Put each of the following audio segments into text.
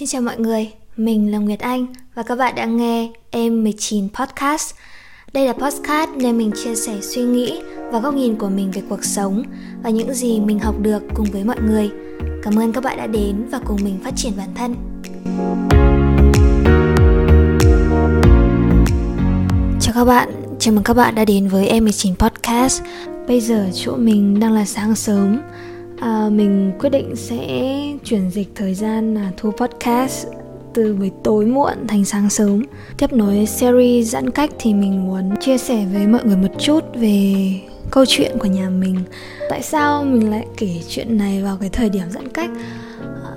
Xin chào mọi người, mình là Nguyệt Anh và các bạn đang nghe Em 19 Podcast. Đây là podcast nơi mình chia sẻ suy nghĩ và góc nhìn của mình về cuộc sống và những gì mình học được cùng với mọi người. Cảm ơn các bạn đã đến và cùng mình phát triển bản thân. Chào các bạn, chào mừng các bạn đã đến với Em 19 Podcast. Bây giờ chỗ mình đang là sáng sớm à, mình quyết định sẽ chuyển dịch thời gian là thu podcast từ buổi tối muộn thành sáng sớm. Tiếp nối series giãn cách thì mình muốn chia sẻ với mọi người một chút về câu chuyện của nhà mình. Tại sao mình lại kể chuyện này vào cái thời điểm giãn cách? À,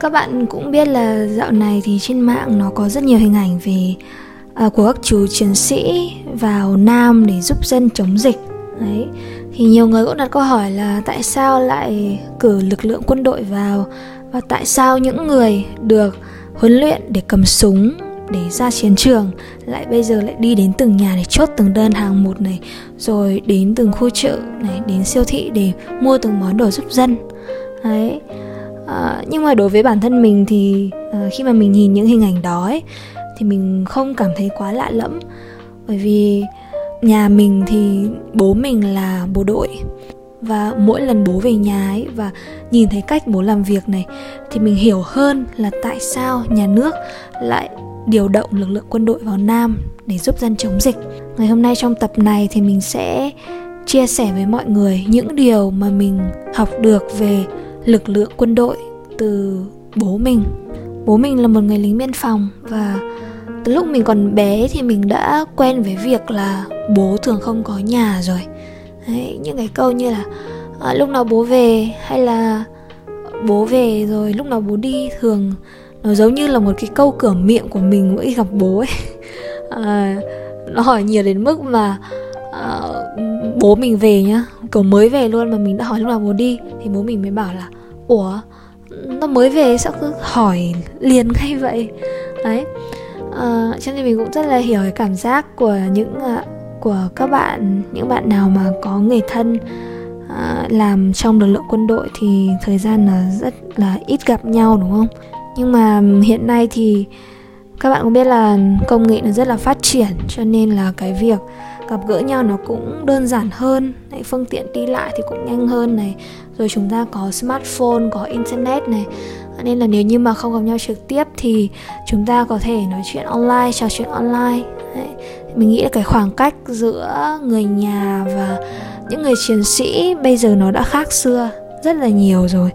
các bạn cũng biết là dạo này thì trên mạng nó có rất nhiều hình ảnh về à, của các chú chiến sĩ vào nam để giúp dân chống dịch. Đấy thì nhiều người cũng đặt câu hỏi là tại sao lại cử lực lượng quân đội vào và tại sao những người được huấn luyện để cầm súng để ra chiến trường lại bây giờ lại đi đến từng nhà để chốt từng đơn hàng một này rồi đến từng khu chợ này đến siêu thị để mua từng món đồ giúp dân. Đấy. À, nhưng mà đối với bản thân mình thì à, khi mà mình nhìn những hình ảnh đó ấy, thì mình không cảm thấy quá lạ lẫm. Bởi vì nhà mình thì bố mình là bộ đội và mỗi lần bố về nhà ấy và nhìn thấy cách bố làm việc này thì mình hiểu hơn là tại sao nhà nước lại điều động lực lượng quân đội vào Nam để giúp dân chống dịch. Ngày hôm nay trong tập này thì mình sẽ chia sẻ với mọi người những điều mà mình học được về lực lượng quân đội từ bố mình. Bố mình là một người lính biên phòng và lúc mình còn bé thì mình đã quen với việc là bố thường không có nhà rồi. Đấy, những cái câu như là à, lúc nào bố về? hay là bố về rồi lúc nào bố đi? thường nó giống như là một cái câu cửa miệng của mình mỗi khi gặp bố ấy. À, nó hỏi nhiều đến mức mà à, bố mình về nhá kiểu mới về luôn mà mình đã hỏi lúc nào bố đi. Thì bố mình mới bảo là ủa nó mới về sao cứ hỏi liền ngay vậy? Đấy à, cho nên mình cũng rất là hiểu cái cảm giác của những uh, của các bạn những bạn nào mà có người thân uh, làm trong lực lượng quân đội thì thời gian là rất là ít gặp nhau đúng không? Nhưng mà hiện nay thì các bạn cũng biết là công nghệ nó rất là phát triển cho nên là cái việc gặp gỡ nhau nó cũng đơn giản hơn này, phương tiện đi lại thì cũng nhanh hơn này. Rồi chúng ta có smartphone có internet này. Nên là nếu như mà không gặp nhau trực tiếp thì chúng ta có thể nói chuyện online trò chuyện online Đấy. mình nghĩ là cái khoảng cách giữa người nhà và những người chiến sĩ bây giờ nó đã khác xưa rất là nhiều rồi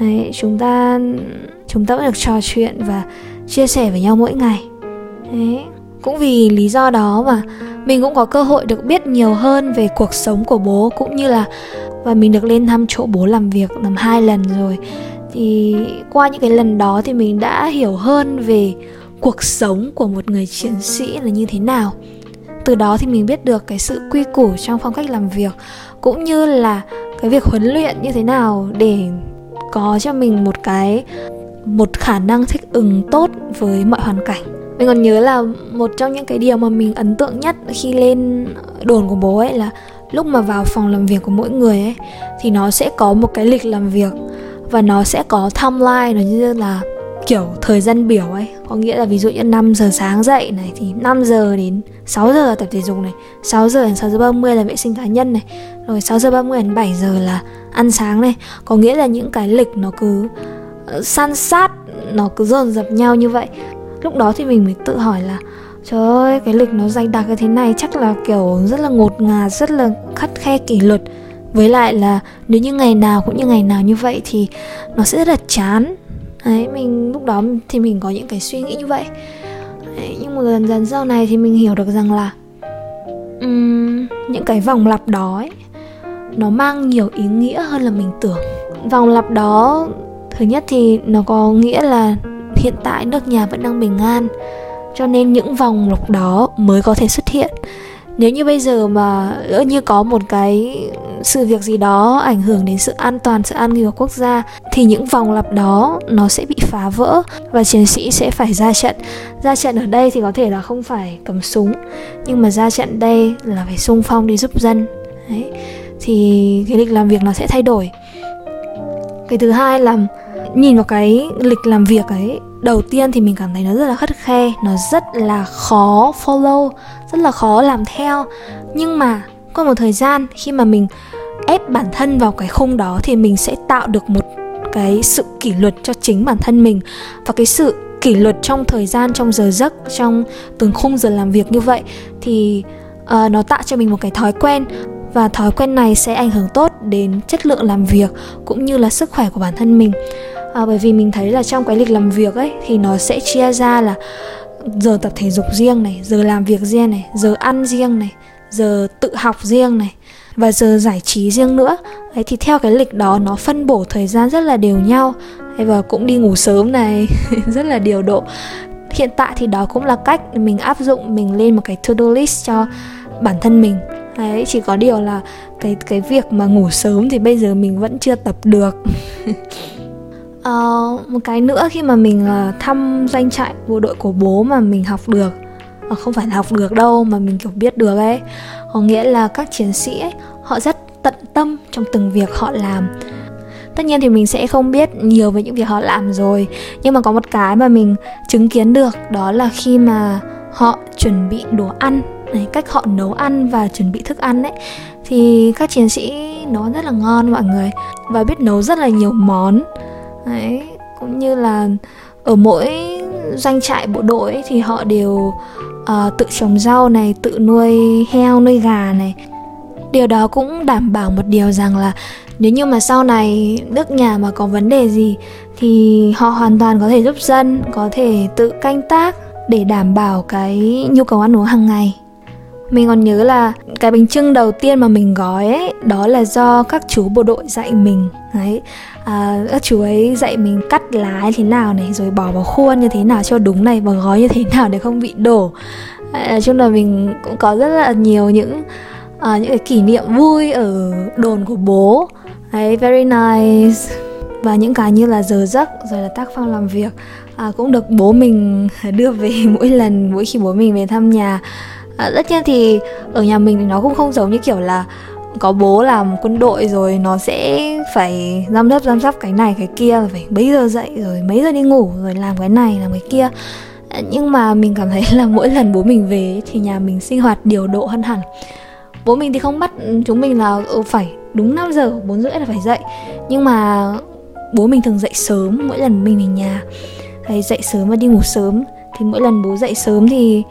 Đấy, chúng ta chúng ta vẫn được trò chuyện và chia sẻ với nhau mỗi ngày Đấy. cũng vì lý do đó mà mình cũng có cơ hội được biết nhiều hơn về cuộc sống của bố cũng như là và mình được lên thăm chỗ bố làm việc làm hai lần rồi thì qua những cái lần đó thì mình đã hiểu hơn về cuộc sống của một người chiến sĩ là như thế nào. Từ đó thì mình biết được cái sự quy củ trong phong cách làm việc, cũng như là cái việc huấn luyện như thế nào để có cho mình một cái, một khả năng thích ứng tốt với mọi hoàn cảnh. Mình còn nhớ là một trong những cái điều mà mình ấn tượng nhất khi lên đồn của bố ấy là lúc mà vào phòng làm việc của mỗi người ấy, thì nó sẽ có một cái lịch làm việc và nó sẽ có timeline, nó như là kiểu thời gian biểu ấy. Có nghĩa là ví dụ như 5 giờ sáng dậy này, thì 5 giờ đến 6 giờ là tập thể dục này 6 giờ đến 6 giờ 30 là vệ sinh cá nhân này, rồi 6 giờ 30 đến 7 giờ là ăn sáng này. Có nghĩa là những cái lịch nó cứ ờ, san sát, nó cứ dồn dập nhau như vậy. Lúc đó thì mình mới tự hỏi là, trời ơi, cái lịch nó dày đặc như thế này chắc là, kiểu, rất là ngột ngạt, rất là khắt khe kỷ luật với lại là nếu như ngày nào cũng như ngày nào như vậy thì nó sẽ rất là chán. Đấy mình lúc đó thì mình có những cái suy nghĩ như vậy. Đấy, nhưng mà dần dần sau này thì mình hiểu được rằng là um, những cái vòng lặp đó ấy, nó mang nhiều ý nghĩa hơn là mình tưởng. Vòng lặp đó thứ nhất thì nó có nghĩa là hiện tại nước nhà vẫn đang bình an cho nên những vòng lặp đó mới có thể xuất hiện. Nếu như bây giờ mà lỡ như có một cái sự việc gì đó ảnh hưởng đến sự an toàn, sự an nguy của quốc gia, thì những vòng lặp đó nó sẽ bị phá vỡ và chiến sĩ sẽ phải ra trận. Ra trận ở đây thì có thể là không phải cầm súng, nhưng mà ra trận đây là phải sung phong đi giúp dân. Đấy. thì cái lịch làm việc nó sẽ thay đổi. Cái thứ hai là nhìn vào cái lịch làm việc ấy, đầu tiên thì mình cảm thấy nó rất là khắt khe, nó rất là khó follow, rất là khó làm theo. Nhưng mà qua một thời gian, khi mà mình ép bản thân vào cái khung đó thì mình sẽ tạo được một cái sự kỷ luật cho chính bản thân mình. Và cái sự kỷ luật trong thời gian trong giờ giấc trong từng khung giờ làm việc như vậy thì uh, nó tạo cho mình một cái thói quen. Và thói quen này sẽ ảnh hưởng tốt đến chất lượng làm việc cũng như là sức khỏe của bản thân mình. À, bởi vì mình thấy là trong cái lịch làm việc ấy thì nó sẽ chia ra là giờ tập thể dục riêng này giờ làm việc riêng này giờ ăn riêng này giờ tự học riêng này và giờ giải trí riêng nữa. Ấy thì theo cái lịch đó nó phân bổ thời gian rất là đều nhau. Và cũng đi ngủ sớm này rất là điều độ. Hiện tại thì đó cũng là cách mình áp dụng mình lên một cái to do list cho bản thân mình. Đấy chỉ có điều là cái cái việc mà ngủ sớm thì bây giờ mình vẫn chưa tập được. Uh, một cái nữa khi mà mình uh, thăm doanh trại bộ đội của bố mà mình học được Ờ, không phải là học được đâu mà mình kiểu biết được ấy. Có nghĩa là các chiến sĩ ấy họ rất tận tâm trong từng việc họ làm. Tất nhiên thì mình sẽ không biết nhiều về những việc họ làm rồi nhưng mà có một cái mà mình chứng kiến được đó là khi mà họ chuẩn bị đồ ăn này cách họ nấu ăn và chuẩn bị thức ăn ấy thì các chiến sĩ nấu rất là ngon mọi người và biết nấu rất là nhiều món. Đấy cũng như là ở mỗi doanh trại bộ đội ấy, thì họ đều uh, tự trồng rau này tự nuôi heo nuôi gà này. Điều đó cũng đảm bảo một điều rằng là nếu như mà sau này nước nhà mà có vấn đề gì thì họ hoàn toàn có thể giúp dân có thể tự canh tác để đảm bảo cái nhu cầu ăn uống hàng ngày. Mình còn nhớ là cái bánh trưng đầu tiên mà mình gói ấy đó là do các chú bộ đội dạy mình. Đấy à, các chú ấy dạy mình cắt lá như thế nào này rồi bỏ vào khuôn như thế nào cho đúng này và gói như thế nào để không bị đổ. Nói chung là mình cũng có rất là nhiều những uh, những cái kỷ niệm vui ở đồn của bố. Đấy very nice. Và những cái như là giờ giấc rồi là tác phong làm việc à, cũng được bố mình đưa về mỗi lần mỗi khi bố mình về thăm nhà. À, tất nhiên thì ở nhà mình thì nó cũng không giống như kiểu là có bố làm quân đội rồi nó sẽ phải giám đốc giám sát cái này cái kia phải mấy giờ dậy rồi mấy giờ đi ngủ rồi làm cái này làm cái kia. Ờ, nhưng mà mình cảm thấy là mỗi lần bố mình về thì nhà mình sinh hoạt điều độ hơn hẳn. Bố mình thì không bắt chúng mình là ừ, phải đúng 5 giờ bốn rưỡi là phải dậy. Nhưng mà bố mình thường dậy sớm mỗi lần mình về nhà. Hay dậy sớm và đi ngủ sớm. Thì mỗi lần bố dậy sớm thì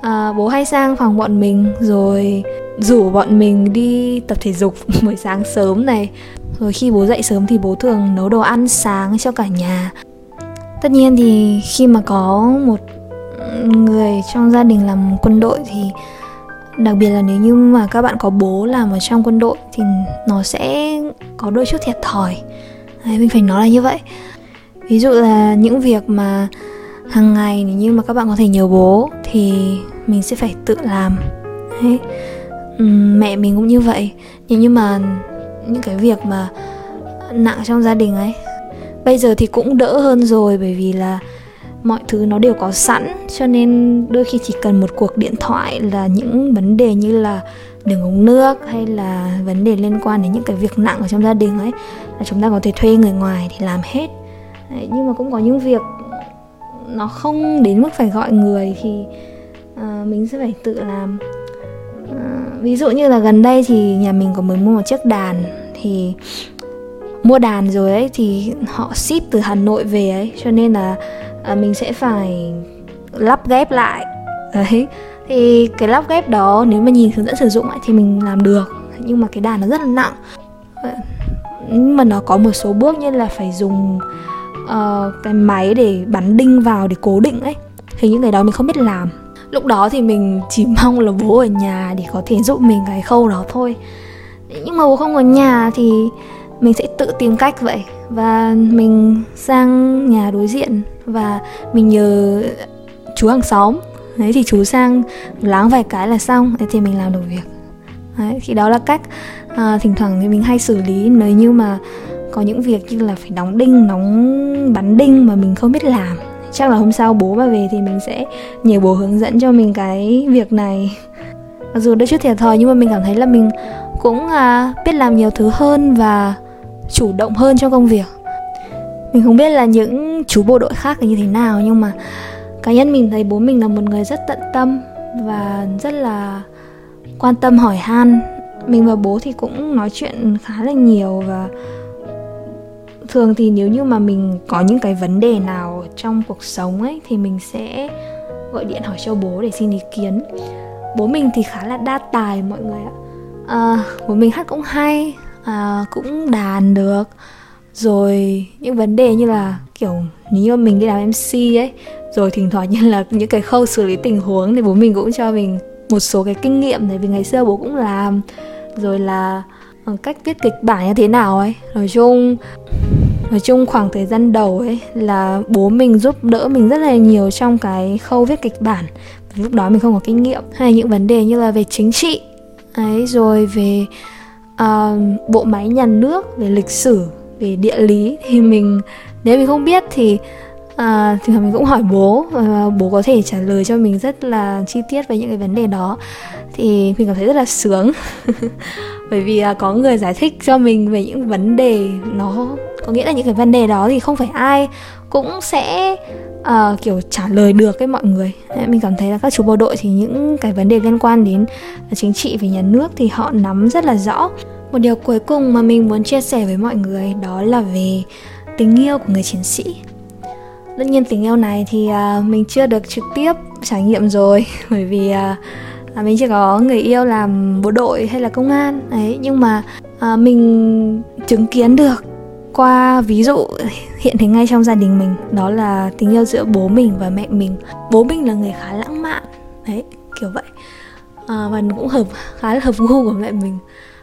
à, bố hay sang phòng bọn mình rồi rủ bọn mình đi tập thể dục buổi sáng sớm này. Rồi khi bố dậy sớm thì bố thường nấu đồ ăn sáng cho cả nhà. Tất nhiên thì khi mà có một người trong gia đình làm quân đội thì đặc biệt là nếu như mà các bạn có bố làm ở trong quân đội thì nó sẽ có đôi chút thiệt thòi. Đấy, mình phải nói là như vậy. Ví dụ là những việc mà hàng ngày nếu như mà các bạn có thể nhờ bố thì mình sẽ phải tự làm. Đấy. Ừ, mẹ mình cũng như vậy. Nhưng nhưng mà những cái việc mà nặng trong gia đình ấy bây giờ thì cũng đỡ hơn rồi bởi vì là mọi thứ nó đều có sẵn cho nên đôi khi chỉ cần một cuộc điện thoại là những vấn đề như là đường ống nước hay là vấn đề liên quan đến những cái việc nặng ở trong gia đình ấy là chúng ta có thể thuê người ngoài để làm hết. Đấy, nhưng mà cũng có những việc nó không đến mức phải gọi người thì uh, mình sẽ phải tự làm. Ờ, ví dụ như là gần đây thì nhà mình có mới mua một chiếc đàn. Thì mua đàn rồi ấy thì họ ship từ Hà Nội về ấy. Cho nên là à, mình sẽ phải lắp ghép lại. Đấy. Thì cái lắp ghép đó nếu mà nhìn hướng dẫn sử dụng ấy, thì mình làm được. Nhưng mà cái đàn nó rất là nặng. Nhưng mà nó có một số bước như là phải dùng uh, cái máy để bắn đinh vào để cố định ấy. Thì những cái đó mình không biết làm lúc đó thì mình chỉ mong là bố ở nhà để có thể giúp mình cái khâu đó thôi. Nhưng mà bố không ở nhà thì mình sẽ tự tìm cách vậy. Và mình sang nhà đối diện và mình nhờ chú hàng xóm. Đấy thì chú sang láng vài cái là xong. Đấy thì mình làm được việc. Đấy thì đó là cách à, thỉnh thoảng thì mình hay xử lý. Nếu như mà có những việc như là phải đóng đinh đóng bắn đinh mà mình không biết làm chắc là hôm sau bố mà về thì mình sẽ nhờ bố hướng dẫn cho mình cái việc này. Mặc dù đôi chút thiệt thòi nhưng mà mình cảm thấy là mình cũng à, biết làm nhiều thứ hơn và chủ động hơn trong công việc. Mình không biết là những chú bộ đội khác là như thế nào nhưng mà cá nhân mình thấy bố mình là một người rất tận tâm và rất là quan tâm hỏi han. Mình và bố thì cũng nói chuyện khá là nhiều và thường thì nếu như mà mình có những cái vấn đề nào trong cuộc sống ấy thì mình sẽ gọi điện hỏi cho bố để xin ý kiến. Bố mình thì khá là đa tài mọi người ạ. À, bố mình hát cũng hay à, cũng đàn được. Rồi những vấn đề như là kiểu nếu như mình đi làm mc ấy rồi thỉnh thoảng như là những cái khâu xử lý tình huống thì bố mình cũng cho mình một số cái kinh nghiệm này vì ngày xưa bố cũng làm. Rồi là ờ, cách viết kịch bản như thế nào ấy nói chung nói chung khoảng thời gian đầu ấy là bố mình giúp đỡ mình rất là nhiều trong cái khâu viết kịch bản. Lúc đó mình không có kinh nghiệm hay những vấn đề như là về chính trị. Ấy rồi về uh, bộ máy nhà nước về lịch sử về địa lý thì mình nếu mình không biết thì à, thì mình cũng hỏi bố và bố có thể trả lời cho mình rất là chi tiết về những cái vấn đề đó. Thì mình cảm thấy rất là sướng. Bởi vì à, có người giải thích cho mình về những vấn đề nó có nghĩa là những cái vấn đề đó thì không phải ai cũng sẽ uh, kiểu trả lời được cái mọi người. Đấy, mình cảm thấy là các chú bộ đội thì những cái vấn đề liên quan đến chính trị về nhà nước thì họ nắm rất là rõ. Một điều cuối cùng mà mình muốn chia sẻ với mọi người đó là về tình yêu của người chiến sĩ tất nhiên tình yêu này thì uh, mình chưa được trực tiếp trải nghiệm rồi. Bởi vì uh, mình chưa có người yêu làm bộ đội hay là công an. Ấy nhưng mà uh, mình chứng kiến được qua ví dụ hiện thấy ngay trong gia đình mình đó là tình yêu giữa bố mình và mẹ mình. Bố mình là người khá lãng mạn. Đấy kiểu vậy. À, và cũng hợp khá là hợp gu của mẹ mình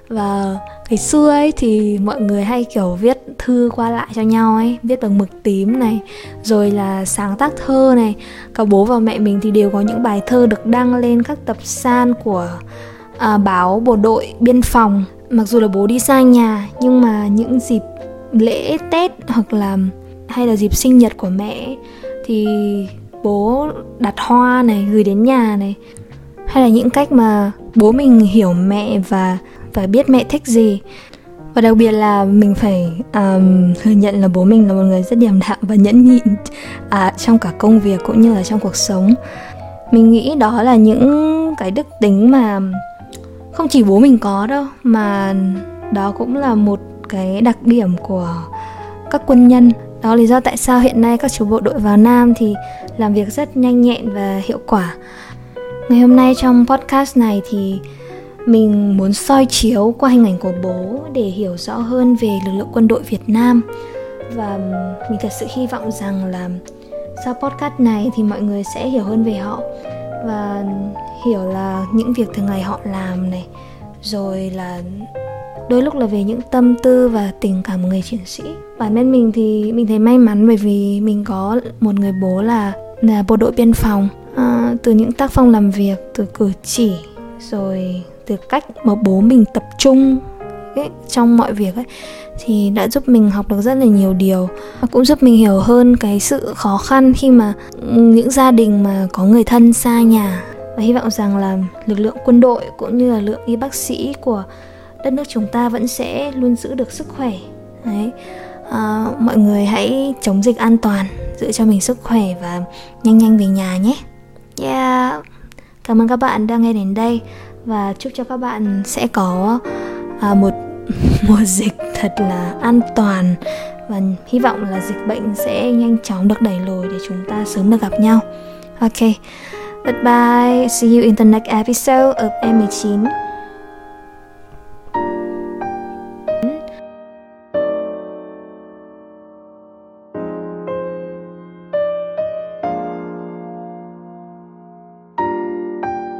và ngày xưa ấy thì mọi người hay kiểu viết thư qua lại cho nhau ấy viết bằng mực tím này rồi là sáng tác thơ này. Cả bố và mẹ mình thì đều có những bài thơ được đăng lên các tập san của à, báo bộ đội biên phòng. Mặc dù là bố đi xa nhà nhưng mà những dịp lễ tết hoặc là hay là dịp sinh nhật của mẹ thì bố đặt hoa này gửi đến nhà này. Hay là những cách mà bố mình hiểu mẹ và và biết mẹ thích gì. Và đặc biệt là mình phải um, thừa nhận là bố mình là một người rất điềm đạm và nhẫn nhịn à, trong cả công việc cũng như là trong cuộc sống. Mình nghĩ đó là những cái đức tính mà không chỉ bố mình có đâu mà đó cũng là một cái đặc điểm của các quân nhân. Đó là lý do tại sao hiện nay các chú bộ đội vào Nam thì làm việc rất nhanh nhẹn và hiệu quả. Ngày hôm nay trong podcast này thì mình muốn soi chiếu qua hình ảnh của bố để hiểu rõ hơn về lực lượng quân đội Việt Nam. Và mình thật sự hy vọng rằng là sau podcast này thì mọi người sẽ hiểu hơn về họ và hiểu là những việc thường ngày họ làm này rồi là đôi lúc là về những tâm tư và tình cảm của người chiến sĩ. Bản thân mình thì mình thấy may mắn bởi vì mình có một người bố là là bộ đội biên phòng. À, từ những tác phong làm việc từ cử chỉ rồi từ cách mà bố mình tập trung ấy, trong mọi việc ấy thì đã giúp mình học được rất là nhiều điều. Và cũng giúp mình hiểu hơn cái sự khó khăn khi mà những gia đình mà có người thân xa nhà. Và hy vọng rằng là lực lượng quân đội cũng như là lượng y bác sĩ của đất nước chúng ta vẫn sẽ luôn giữ được sức khỏe. Đấy. À, mọi người hãy chống dịch an toàn giữ cho mình sức khỏe và nhanh nhanh về nhà nhé. Yeah. Cảm ơn các bạn đã nghe đến đây và chúc cho các bạn sẽ có à, một mùa dịch thật là an toàn. Và hy vọng là dịch bệnh sẽ nhanh chóng được đẩy lùi để chúng ta sớm được gặp nhau. Ok bye bye see you in the next episode of M19